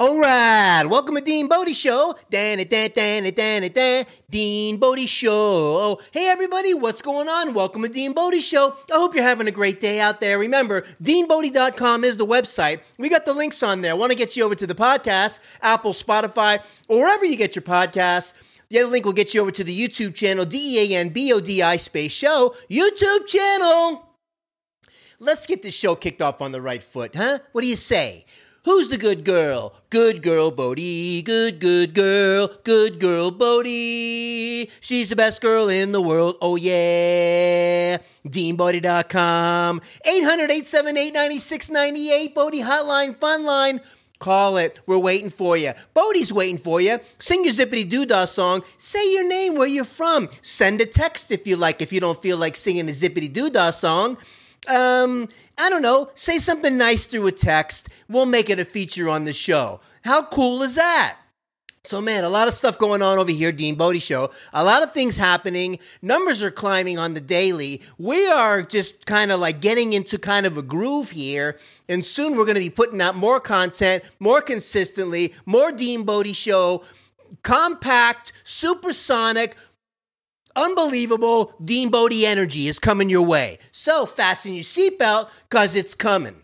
All right, welcome to Dean Bodie Show. Dan dan dan dan dan Dean Bodie Show. Hey everybody, what's going on? Welcome to Dean Bodie Show. I hope you're having a great day out there. Remember, deanbodie.com is the website. We got the links on there. I want to get you over to the podcast, Apple, Spotify, or wherever you get your podcasts. The other link will get you over to the YouTube channel, D E A N B O D I space show, YouTube channel. Let's get this show kicked off on the right foot, huh? What do you say? Who's the good girl? Good girl Bodie, good, good girl, good girl Bodie. She's the best girl in the world, oh yeah. DeanBodie.com, 800 878 9698, Bodie Hotline, Fun Line. Call it. We're waiting for you. Bodie's waiting for you. Sing your zippity doo dah song. Say your name, where you're from. Send a text if you like, if you don't feel like singing a zippity doo dah song. Um, I don't know, say something nice through a text. We'll make it a feature on the show. How cool is that? So, man, a lot of stuff going on over here, Dean Bodie Show. A lot of things happening. Numbers are climbing on the daily. We are just kind of like getting into kind of a groove here. And soon we're going to be putting out more content, more consistently, more Dean Bodie Show, compact, supersonic, unbelievable Dean Bodie energy is coming your way. So fasten your seatbelt because it's coming.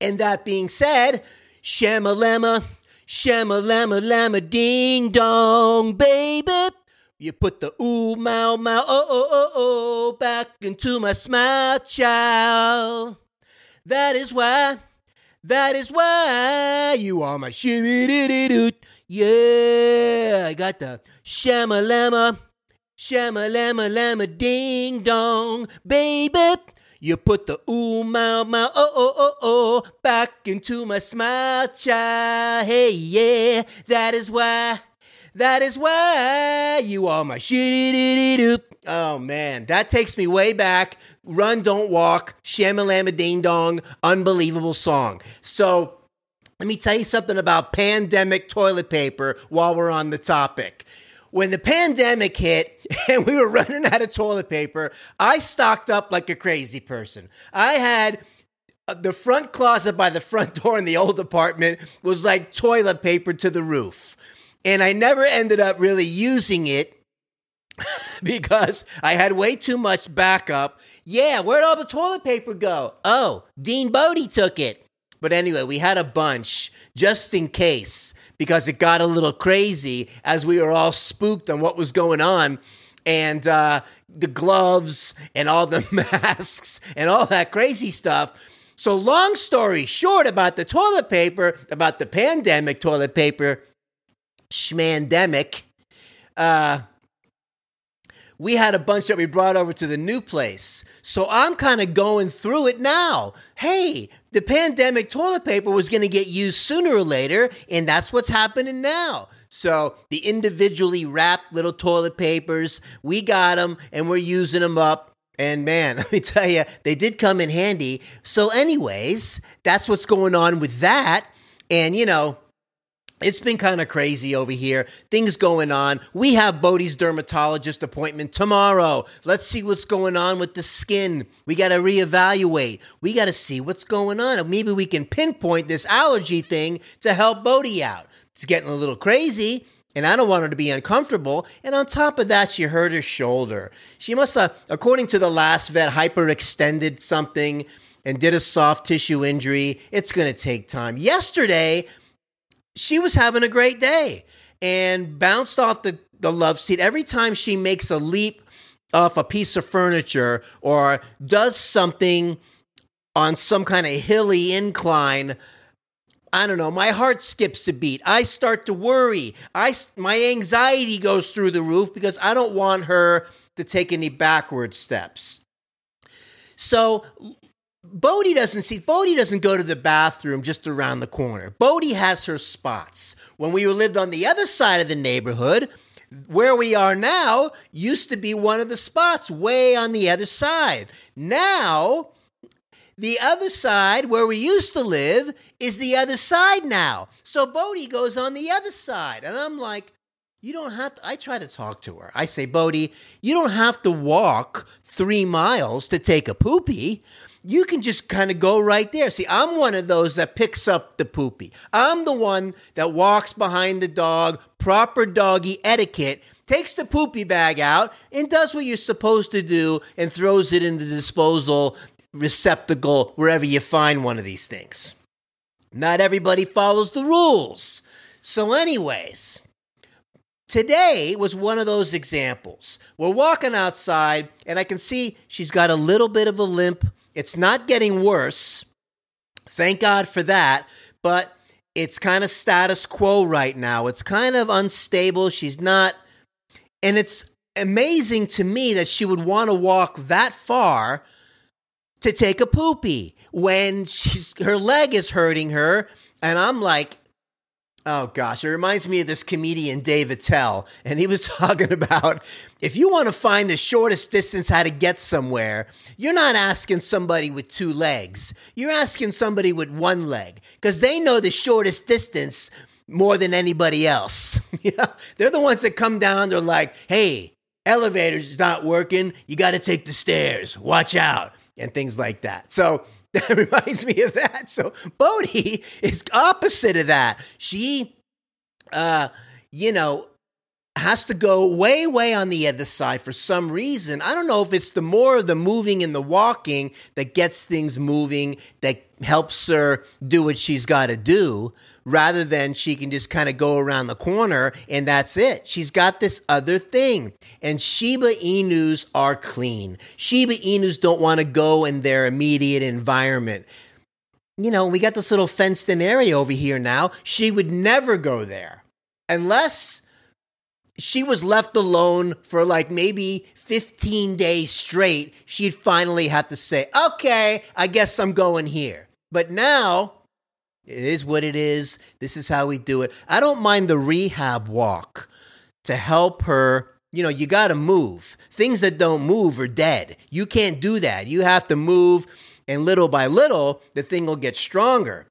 And that being said, shamalama, shamalama, lama, ding dong, baby. You put the ooh, mow, mow, oh, oh, oh, oh, back into my smile, child. That is why, that is why you are my shimmy doot. Yeah, I got the shamalama, shamalama, lama, ding dong, baby. You put the ooh, mow, mow, oh, oh, oh, oh, back into my smile, child. Hey, yeah, that is why. That is why you are my shitty doop. Oh man, that takes me way back. Run, don't walk, shamalama ding dong, unbelievable song. So let me tell you something about pandemic toilet paper while we're on the topic. When the pandemic hit and we were running out of toilet paper, I stocked up like a crazy person. I had uh, the front closet by the front door in the old apartment was like toilet paper to the roof and I never ended up really using it because I had way too much backup. Yeah, where'd all the toilet paper go? Oh, Dean Bodie took it. But anyway, we had a bunch just in case because it got a little crazy as we were all spooked on what was going on. And uh, the gloves and all the masks and all that crazy stuff. So, long story short about the toilet paper, about the pandemic toilet paper, schmandemic. Uh, we had a bunch that we brought over to the new place. So I'm kind of going through it now. Hey, the pandemic toilet paper was going to get used sooner or later, and that's what's happening now. So the individually wrapped little toilet papers, we got them and we're using them up. And man, let me tell you, they did come in handy. So, anyways, that's what's going on with that. And, you know, it's been kind of crazy over here. Things going on. We have Bodie's dermatologist appointment tomorrow. Let's see what's going on with the skin. We got to reevaluate. We got to see what's going on. Maybe we can pinpoint this allergy thing to help Bodie out. It's getting a little crazy, and I don't want her to be uncomfortable. And on top of that, she hurt her shoulder. She must have, according to the last vet, hyperextended something and did a soft tissue injury. It's going to take time. Yesterday, she was having a great day and bounced off the, the love seat every time she makes a leap off a piece of furniture or does something on some kind of hilly incline I don't know, my heart skips a beat. I start to worry. I my anxiety goes through the roof because I don't want her to take any backward steps. So Bodie doesn't see Bodie doesn't go to the bathroom just around the corner. Bodie has her spots. When we lived on the other side of the neighborhood, where we are now used to be one of the spots way on the other side. Now, the other side where we used to live is the other side now. So Bodie goes on the other side. And I'm like, you don't have to. I try to talk to her. I say, Bodie, you don't have to walk three miles to take a poopy you can just kind of go right there. See, I'm one of those that picks up the poopy. I'm the one that walks behind the dog, proper doggy etiquette, takes the poopy bag out and does what you're supposed to do and throws it in the disposal receptacle wherever you find one of these things. Not everybody follows the rules. So, anyways, today was one of those examples. We're walking outside, and I can see she's got a little bit of a limp. It's not getting worse. Thank God for that. But it's kind of status quo right now. It's kind of unstable. She's not, and it's amazing to me that she would want to walk that far to take a poopy when she's her leg is hurting her and I'm like oh gosh it reminds me of this comedian Dave Attell and he was talking about if you want to find the shortest distance how to get somewhere you're not asking somebody with two legs you're asking somebody with one leg cuz they know the shortest distance more than anybody else they're the ones that come down they're like hey elevator's not working you got to take the stairs watch out and things like that. So that reminds me of that. So Bodhi is opposite of that. She, uh, you know, has to go way, way on the other side for some reason. I don't know if it's the more of the moving and the walking that gets things moving, that helps her do what she's got to do, rather than she can just kind of go around the corner and that's it. She's got this other thing. And Shiba Inus are clean. Shiba Inus don't want to go in their immediate environment. You know, we got this little fenced in area over here now. She would never go there unless she was left alone for like maybe 15 days straight. She'd finally have to say, okay, I guess I'm going here. But now, it is what it is. This is how we do it. I don't mind the rehab walk to help her. You know, you got to move. Things that don't move are dead. You can't do that. You have to move, and little by little, the thing will get stronger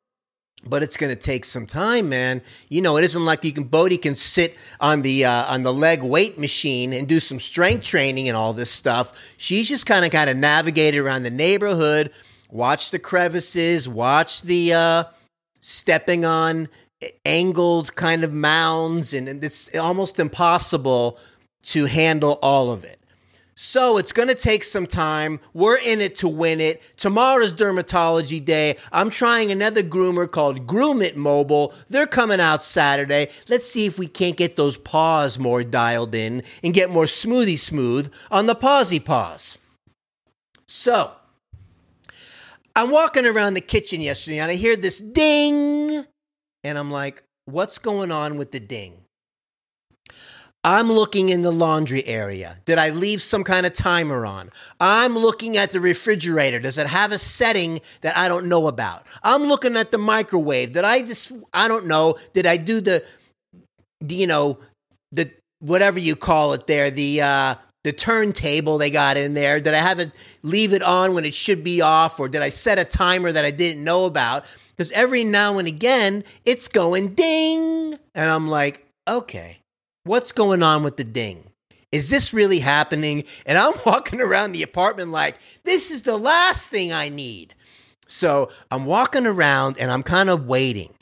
but it's going to take some time, man. You know, it isn't like you can Bodie can sit on the uh, on the leg weight machine and do some strength training and all this stuff. She's just kind of kind of navigated around the neighborhood, watch the crevices, watch the uh, stepping on angled kind of mounds, and, it's almost impossible to handle all of it. So it's going to take some time. We're in it to win it. Tomorrow's dermatology day. I'm trying another groomer called Groom It Mobile. They're coming out Saturday. Let's see if we can't get those paws more dialed in and get more smoothie smooth on the pawsy paws. So I'm walking around the kitchen yesterday and I hear this ding. And I'm like, what's going on with the ding? I'm looking in the laundry area. Did I leave some kind of timer on? I'm looking at the refrigerator. Does it have a setting that I don't know about? I'm looking at the microwave. Did I just, I don't know. Did I do the, the you know, the, whatever you call it there, the, uh, the turntable they got in there? Did I have it leave it on when it should be off? Or did I set a timer that I didn't know about? Because every now and again, it's going ding. And I'm like, okay what's going on with the ding? Is this really happening? And I'm walking around the apartment like, this is the last thing I need. So I'm walking around and I'm kind of waiting.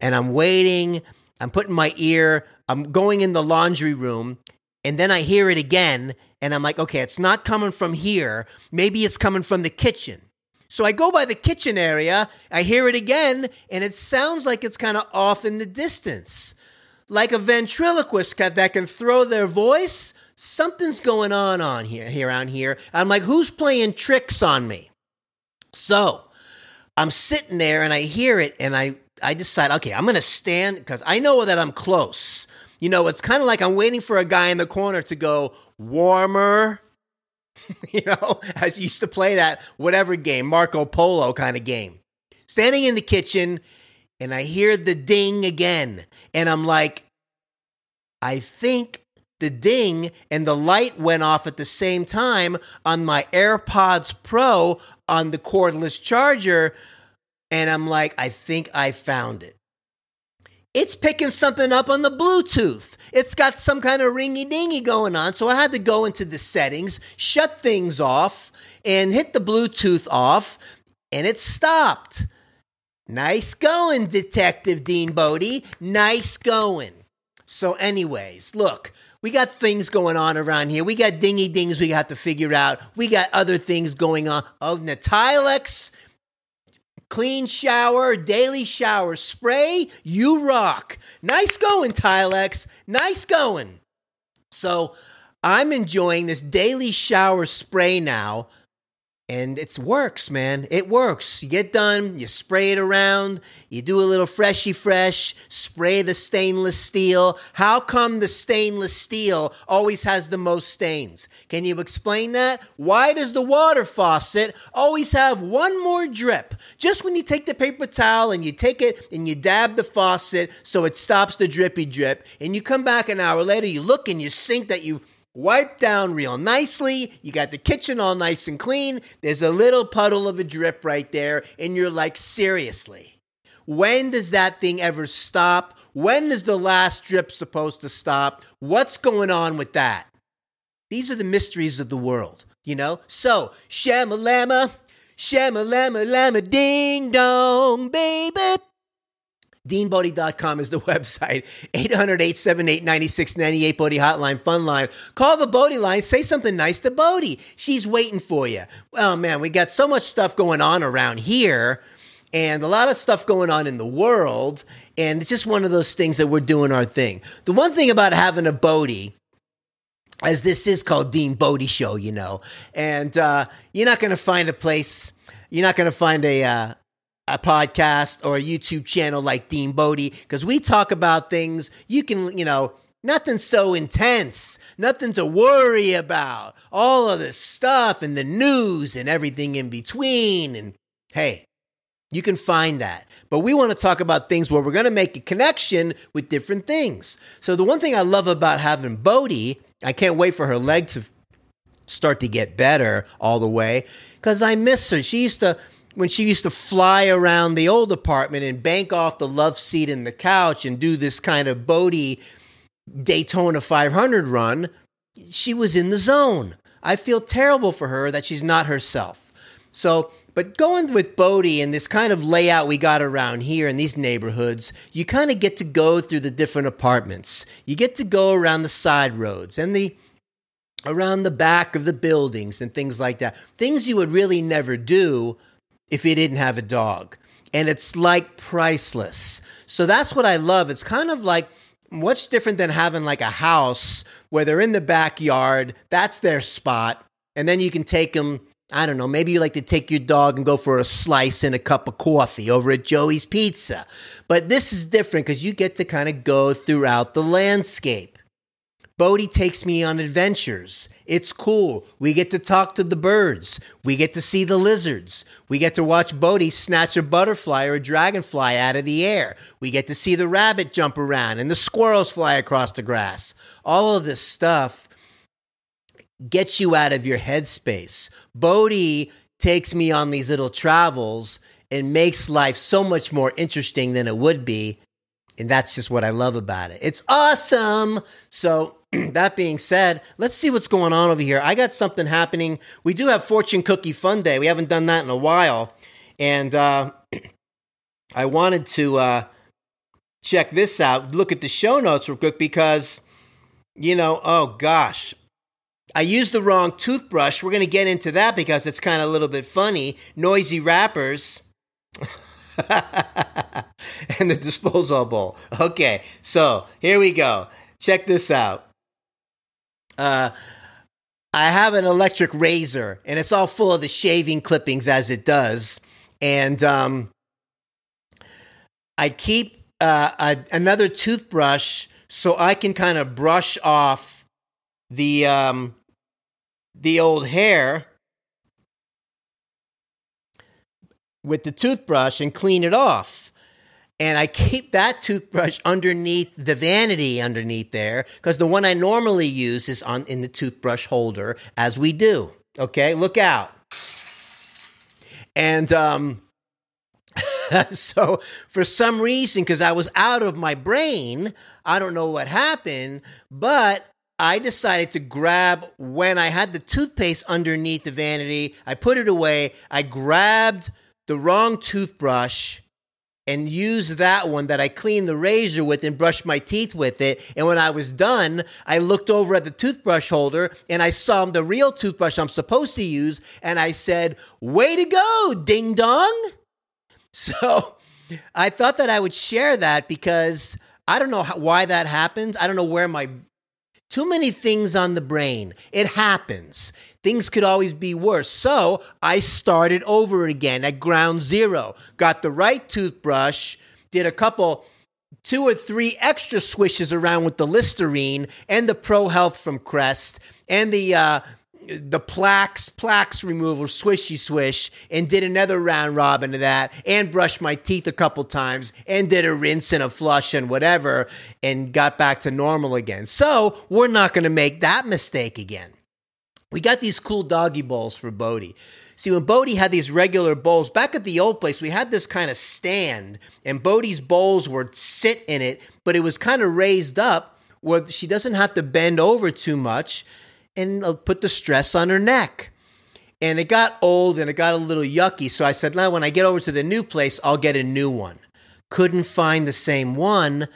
And I'm waiting. I'm putting my ear, I'm going in the laundry room. And then I hear it again. And I'm like, okay, it's not coming from here. Maybe it's coming from the kitchen. So I go by the kitchen area, I hear it again, and it sounds like it's kind of off in the distance like a ventriloquist that can throw their voice. Something's going on on here, here around here. I'm like, who's playing tricks on me? So I'm sitting there and I hear it and I, I decide, okay, I'm going to stand because I know that I'm close. You know, it's kind of like I'm waiting for a guy in the corner to go warmer. you know, as you used to play that whatever game, Marco Polo kind of game. Standing in the kitchen and I hear the ding again. And I'm like, I think the ding and the light went off at the same time on my AirPods Pro on the cordless charger. And I'm like, I think I found it. It's picking something up on the Bluetooth. It's got some kind of ringy dingy going on. So I had to go into the settings, shut things off, and hit the Bluetooth off and it stopped. Nice going, Detective Dean Bodie. Nice going. So, anyways, look, we got things going on around here. We got dingy dings we got to figure out. We got other things going on. Oh, Natilex, clean shower, daily shower spray. You rock. Nice going, Tilex. Nice going. So, I'm enjoying this daily shower spray now and it works, man. It works. You get done, you spray it around, you do a little freshy fresh, spray the stainless steel. How come the stainless steel always has the most stains? Can you explain that? Why does the water faucet always have one more drip? Just when you take the paper towel and you take it and you dab the faucet so it stops the drippy drip, and you come back an hour later, you look in your sink that you wiped down real nicely. You got the kitchen all nice and clean. There's a little puddle of a drip right there, and you're like, seriously, when does that thing ever stop? When is the last drip supposed to stop? What's going on with that? These are the mysteries of the world, you know? So, shamalama, shamalama, lama, ding dong, baby. DeanBodie.com is the website. 800 878 9698 Bodie Hotline, Fun Line. Call the Bodie line. Say something nice to Bodie. She's waiting for you. Well, man, we got so much stuff going on around here and a lot of stuff going on in the world. And it's just one of those things that we're doing our thing. The one thing about having a Bodie, as this is called Dean Bodie Show, you know, and uh, you're not going to find a place, you're not going to find a, uh, a podcast or a YouTube channel like Dean Bodie because we talk about things you can, you know, nothing so intense, nothing to worry about, all of this stuff and the news and everything in between. And hey, you can find that. But we want to talk about things where we're going to make a connection with different things. So the one thing I love about having Bodie, I can't wait for her leg to start to get better all the way because I miss her. She used to when she used to fly around the old apartment and bank off the love seat in the couch and do this kind of Bodie Daytona 500 run, she was in the zone. I feel terrible for her that she's not herself. So, but going with Bodie and this kind of layout we got around here in these neighborhoods, you kind of get to go through the different apartments. You get to go around the side roads and the around the back of the buildings and things like that. Things you would really never do if he didn't have a dog. And it's like priceless. So that's what I love. It's kind of like what's different than having like a house where they're in the backyard, that's their spot, and then you can take them. I don't know, maybe you like to take your dog and go for a slice and a cup of coffee over at Joey's Pizza. But this is different because you get to kind of go throughout the landscape. Bodie takes me on adventures. It's cool. We get to talk to the birds. We get to see the lizards. We get to watch Bodie snatch a butterfly or a dragonfly out of the air. We get to see the rabbit jump around and the squirrels fly across the grass. All of this stuff gets you out of your headspace. Bodie takes me on these little travels and makes life so much more interesting than it would be. And that's just what I love about it. It's awesome. So, that being said, let's see what's going on over here. I got something happening. We do have Fortune Cookie Fun Day. We haven't done that in a while. And uh, I wanted to uh, check this out, look at the show notes real quick because, you know, oh gosh, I used the wrong toothbrush. We're going to get into that because it's kind of a little bit funny. Noisy rappers. and the disposal bowl. Okay, so here we go. Check this out. Uh, I have an electric razor, and it's all full of the shaving clippings as it does. And um, I keep uh, a, another toothbrush so I can kind of brush off the um, the old hair with the toothbrush and clean it off and I keep that toothbrush underneath the vanity underneath there because the one I normally use is on in the toothbrush holder as we do. Okay, look out. And um, so for some reason, because I was out of my brain, I don't know what happened, but I decided to grab when I had the toothpaste underneath the vanity. I put it away. I grabbed the wrong toothbrush and used that one that I cleaned the razor with and brushed my teeth with it. And when I was done, I looked over at the toothbrush holder and I saw the real toothbrush I'm supposed to use. And I said, Way to go, ding dong. So I thought that I would share that because I don't know how, why that happens. I don't know where my too many things on the brain. It happens. Things could always be worse. So I started over again at ground zero. Got the right toothbrush, did a couple, two or three extra swishes around with the Listerine and the Pro Health from Crest and the uh, the plaques, plaques removal, swishy swish, and did another round robin of that, and brushed my teeth a couple times, and did a rinse and a flush and whatever, and got back to normal again. So we're not going to make that mistake again. We got these cool doggy bowls for Bodie. See, when Bodie had these regular bowls, back at the old place, we had this kind of stand, and Bodie's bowls would sit in it, but it was kind of raised up where she doesn't have to bend over too much and uh, put the stress on her neck. And it got old and it got a little yucky. So I said, now when I get over to the new place, I'll get a new one. Couldn't find the same one,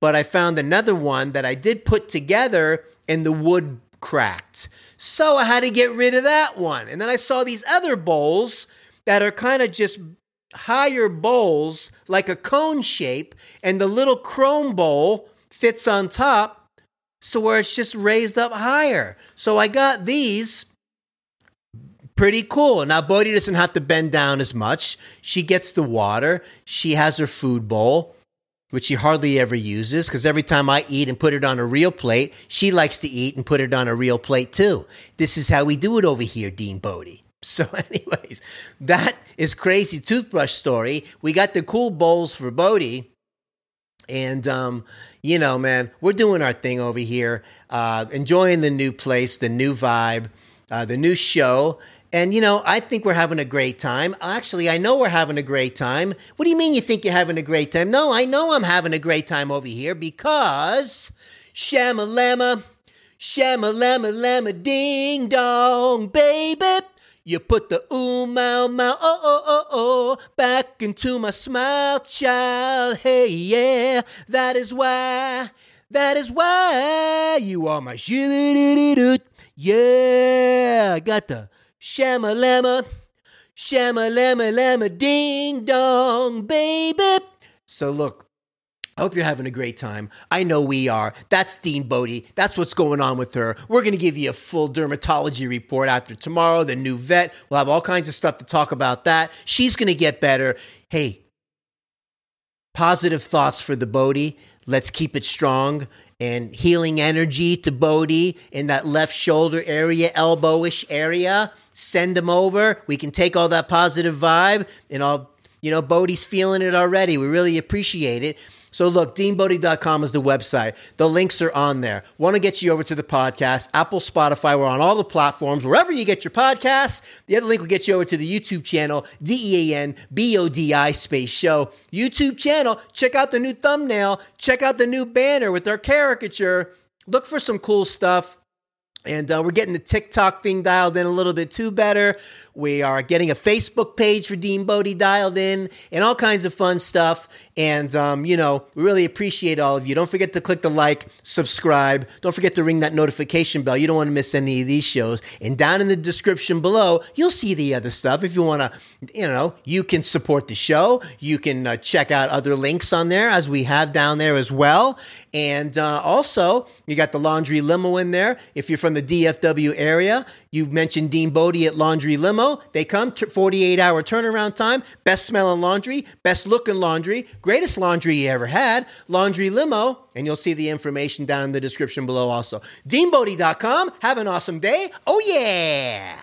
but I found another one that I did put together and the wood cracked. So I had to get rid of that one. And then I saw these other bowls that are kind of just higher bowls, like a cone shape, and the little chrome bowl fits on top so where it's just raised up higher. So I got these pretty cool. Now Bodhi doesn't have to bend down as much. She gets the water. She has her food bowl, which she hardly ever uses because every time I eat and put it on a real plate, she likes to eat and put it on a real plate too. This is how we do it over here, Dean Bodhi. So, anyways, that is crazy toothbrush story. We got the cool bowls for Bodhi. And um, you know, man, we're doing our thing over here, uh, enjoying the new place, the new vibe, uh, the new show. And, you know, I think we're having a great time. Actually, I know we're having a great time. What do you mean you think you're having a great time? No, I know I'm having a great time over here because shamalama, shamalama, lama, ding dong, baby. You put the ooh, mow, mow, oh, oh, oh, oh, back into my smile, child. Hey, yeah, that is why, that is why you are my shoo Yeah, I got the shamalama, shamalama, lama, ding dong, baby. So look, I hope you're having a great time. I know we are. That's Dean Bodie. That's what's going on with her. We're going to give you a full dermatology report after tomorrow. The new vet. We'll have all kinds of stuff to talk about that. She's going to get better. Hey, positive thoughts for the Bodie. Let's keep it strong and healing energy to Bodie in that left shoulder area, elbowish area. Send them over. We can take all that positive vibe and all, you know, Bodie's feeling it already. We really appreciate it. So look, deanbodhi.com is the website. The links are on there. Want to get you over to the podcast, Apple, Spotify. We're on all the platforms, wherever you get your podcasts. The other link will get you over to the YouTube channel, D-E-A-N-B-O-D-I space show. YouTube channel. Check out the new thumbnail. Check out the new banner with our caricature. Look for some cool stuff. And uh, we're getting the TikTok thing dialed in a little bit too better. We are getting a Facebook page for Dean Bodhi dialed in and all kinds of fun stuff. And, um, you know, we really appreciate all of you. Don't forget to click the like, subscribe. Don't forget to ring that notification bell. You don't want to miss any of these shows. And down in the description below, you'll see the other stuff. If you want to, you know, you can support the show. You can uh, check out other links on there as we have down there as well. And uh, also, you got the laundry limo in there. If you're from the DFW area, you mentioned Dean Bodie at Laundry Limo. They come 48 hour turnaround time, best smelling laundry, best looking laundry, greatest laundry you ever had. Laundry Limo, and you'll see the information down in the description below also. DeanBodhi.com. Have an awesome day. Oh, yeah.